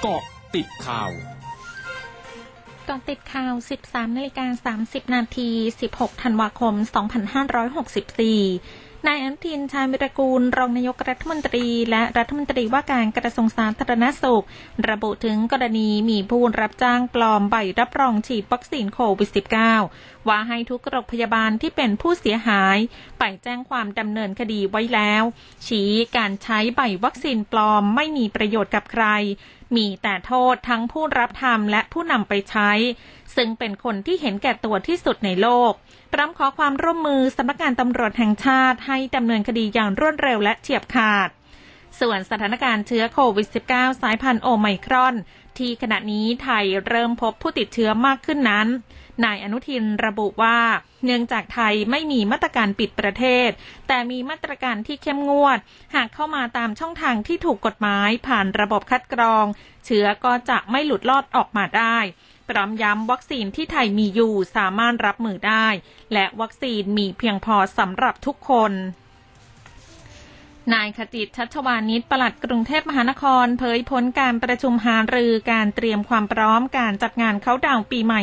เกาะติดข่าวก่อนติดข่าว 13นาฬิกา30 นาที 16 ธันวาคม 2564 นายอนุทินชาญวิรกูล รองนายกรัฐมนตรี และรัฐมนตรีว่าการกระทรวงสาธารณสุข ระบุถึงกรณีมีผู้รับจ้างปลอมใบรับรองฉีดวัคซีนโควิด -19 ว่าให้ทุกโรงพยาบาลที่เป็นผู้เสียหาย ไปแจ้งความดำเนินคดีไว้แล้ว ชี้การใช้ใบวัคซีนปลอมไม่มีประโยชน์กับใคร มีแต่โทษทั้งผู้รับทำและผู้นำไปใช้ ซึ่งเป็นคนที่เห็นแก่ตัวที่สุดในโลกพร้อมขอความร่วมมือสำนักงานตำรวจแห่งชาติให้ดำเนินคดีอย่างรวดเร็วและเฉียบขาด ส่วนสถานการณ์เชื้อโควิด -19 สายพันธุ์โอไมครอน ที่ขณะนี้ไทยเริ่มพบผู้ติดเชื้อมากขึ้นนั้น นายอนุทินระบุว่า เนื่องจากไทยไม่มีมาตรการปิดประเทศ แต่มีมาตรการที่เข้มงวด หากเข้ามาตามช่องทางที่ถูกกฎหมายผ่านระบบคัดกรอง เชื้อก็จะไม่หลุดลอดออกมาได้พร้อมย้ำวัคซีนที่ไทยมีอยู่สามารถรับมือได้ และวัคซีนมีเพียงพอสำหรับทุกคน นายขจิตชัชวานิชปลัดกรุงเทพมหานคร เผยผลการประชุมหารือการเตรียมความพร้อมการจัดงานเขาดาวปีใหม่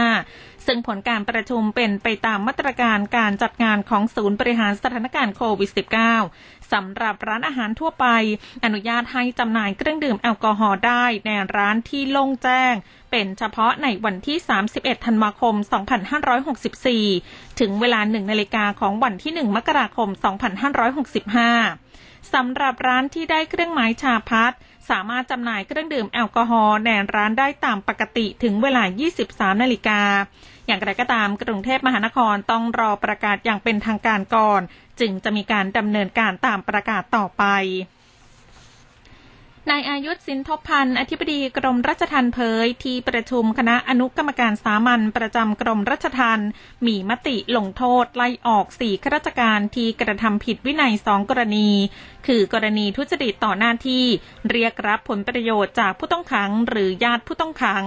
2565 ซึ่งผลการประชุมเป็นไปตามมาตรการการจัดงานของศูนย์บริหารสถานการณ์โควิด -19 สำหรับร้านอาหารทั่วไป อนุญาตให้จำหน่ายเครื่องดื่มแอลกอฮอล์ได้ในร้านที่โล่งแจ้ง เป็นเฉพาะในวันที่ 31 ธันวาคม 2564 ถึงเวลา 1 นาฬิกาของวันที่ 1 มกราคม 2565สำหรับร้านที่ได้เครื่องหมายชาพัดสามารถจำหน่ายเครื่องดื่มแอลกอฮอล์ในร้านได้ตามปกติถึงเวลา 23 นาฬิกา อย่างไรก็ตามกรุงเทพมหานครต้องรอประกาศอย่างเป็นทางการก่อน จึงจะมีการดำเนินการตามประกาศต่อไป นายอายุสินทบพันธ์อธิบดีกรมรัชทัณฑ์เผย ที่ประชุมคณะอนุกรรมการสามัญประจำกรมรัชทัณฑ์มีมติลงโทษไล่ออกสี่ข้าราชการที่กระทำผิดวินัยสองกรณี คือกรณีทุจริตต่อหน้าที่ เรียกรับผลประโยชน์จากผู้ต้องขังหรือญาติผู้ต้องขัง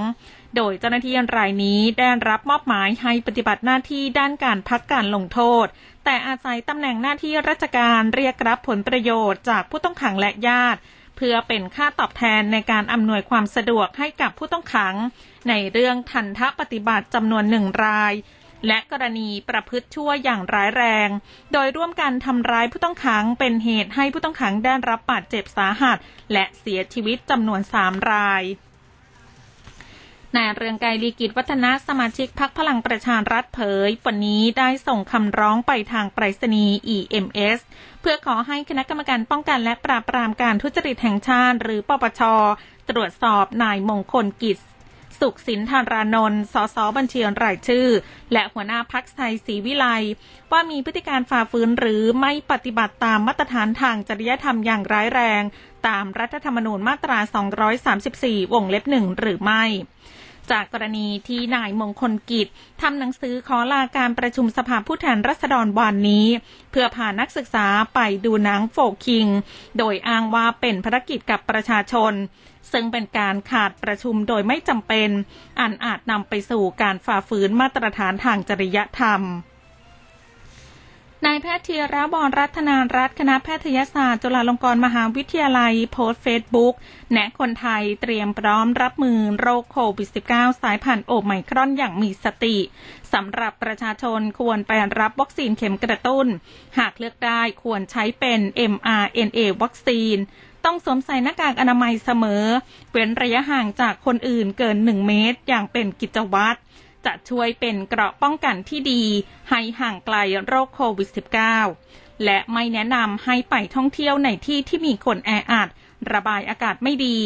โดยเจ้าหน้าที่รายนี้ได้รับมอบหมายให้ปฏิบัติหน้าที่ด้านการพักการลงโทษ แต่อาศัยตำแหน่งหน้าที่ราชการเรียกรับผลประโยชน์จากผู้ต้องขังและญาติ เพื่อเป็นค่าตอบแทนในการอำนวยความสะดวกให้กับผู้ต้องขัง ในเรื่องทันทปฏิบัติจำนวนหนึ่งราย และกรณีประพฤติชั่วอย่างร้ายแรง โดยร่วมกันทำร้ายผู้ต้องขังเป็นเหตุให้ผู้ต้องขังได้รับบาดเจ็บสาหัส และเสียชีวิตจำนวนสามราย นายเรืองไกรลีกิจวัฒนะสมาชิกพักพลังประชารัฐเผย วันนี้ได้ส่งคำร้องไปทางไปรษณีย์ EMS เพื่อขอให้คณะกรรมการป้องกันและปราบปรามการทุจริตแห่งชาติ หรือปปช ตรวจสอบนายมงคลกิจ สุขสินธารานนท์สสบัญชีรายชื่อ และหัวหน้าพักไทยศรีวิไลว่ามีพฤติการฝ่าฝืนหรือไม่ปฏิบัติตามมาตรฐานทางจริยธรรมอย่างร้ายแรง ตามรัฐธรรมนูญมาตรา 234 วงเล็บหนึ่งหรือไม่จากกรณีที่นายมงคลกิจทำหนังสือขอลาการประชุมสภาผู้แทนรัษฎรวันนี้ เพื่อพานักศึกษาไปดูหนังโฟคิง โดยอ้างว่าเป็นภารกิจกับประชาชน ซึ่งเป็นการขาดประชุมโดยไม่จำเป็น อันอาจนำไปสู่การฝ่าฝืนมาตรฐานทางจริยธรรมนายแพทย์เทียระบรรัตนารัฐคณะแพทยศาสตร์ จุฬาลงกรณ์มหาวิทยาลัย โพสต์เฟซบุ๊กแนะคนไทยเตรียมพร้อมรับมือโรคโควิด -19 สายพันธุ์โอไมครอนอย่างมีสติสำหรับประชาชนควรไปรับวัคซีนเข็มกระตุ้น หากเลือกได้ควรใช้เป็น mRNA วัคซีน ต้องสวมใส่หน้ากากอนามัยเสมอ เว้นระยะห่างจากคนอื่นเกิน 1 เมตร อย่างเป็นกิจวัตรจะช่วยเป็นเกราะป้องกันที่ดี ให้ห่างไกลโรคโควิด -19 และไม่แนะนำให้ไปท่องเที่ยวในที่ที่มีคนแออัด ระบายอากาศไม่ดี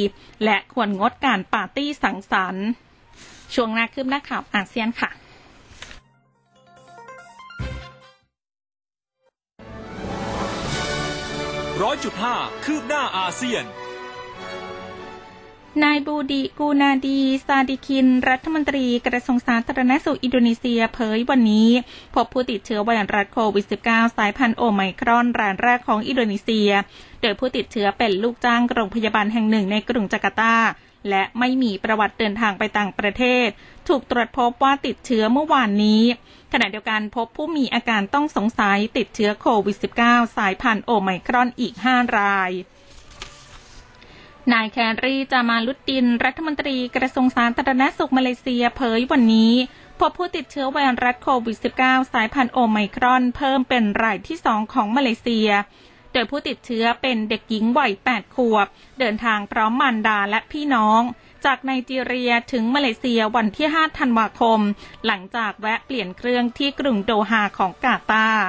และควรงดการปาร์ตี้สังสรรค์ ช่วงหน้าคืบหน้าข่าวอาเซียนค่ะ 100.5 คืบหน้าอาเซียน นายบูดีกูนาดีซาดิคิน รัฐมนตรีกระทรวงสาธารณสุขอินโดนีเซียเผยวันนี้ พบผู้ติดเชื้อไวรัสโควิด -19 สายพันธุ์โอไมครอนรายแรกของอินโดนีเซีย โดยผู้ติดเชื้อเป็นลูกจ้างโรงพยาบาลแห่งหนึ่งในกรุงจาการ์ตา และไม่มีประวัติเดินทางไปต่างประเทศ ถูกตรวจพบว่าติดเชื้อเมื่อวานนี้ ขณะเดียวกันพบผู้มีอาการต้องสงสัยติดเชื้อโควิด -19 สายพันธุ์โอไมครอนอีก 5 รายนายแครีจามาลุดดิน รัฐมนตรีกระทรวงสาธารณสุขมาเลเซียเผยวันนี้ พบผู้ติดเชื้อไวรัสโควิด -19 สายพันธุ์โอไมครอนเพิ่มเป็นรายที่สองของมาเลเซีย โดยผู้ติดเชื้อเป็นเด็กหญิงวัย 8 ขวบ เดินทางพร้อมมารดาและพี่น้อง จากไนจีเรียถึงมาเลเซียวันที่ 5 ธันวาคม หลังจากแวะเปลี่ยนเครื่องที่กรุงโดฮาของกาตาร์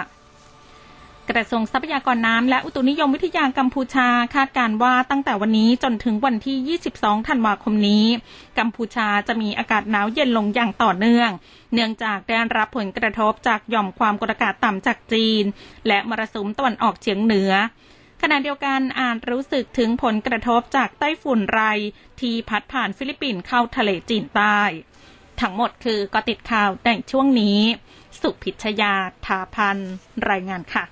กระทรวงทรัพยากรน้ำและอุตุนิยมวิทยากัมพูชาคาดการว่าตั้งแต่วันนี้จนถึงวันที่ 22 ธันวาคมนี้ กัมพูชาจะมีอากาศหนาวเย็นลงอย่างต่อเนื่อง เนื่องจากได้รับผลกระทบจากหย่อมความกดอากาศต่ำจากจีน และมรสุมตะวันออกเฉียงเหนือขณะเดียวกันอาจรู้สึกถึงผลกระทบจากไต้ฝุ่นไร ที่พัดผ่านฟิลิปปินส์เข้าทะเลจีนใต้ ทั้งหมดคือเกาะติดข่าวในช่วงนี้ สุพิชยาทาพันรายงานค่ะ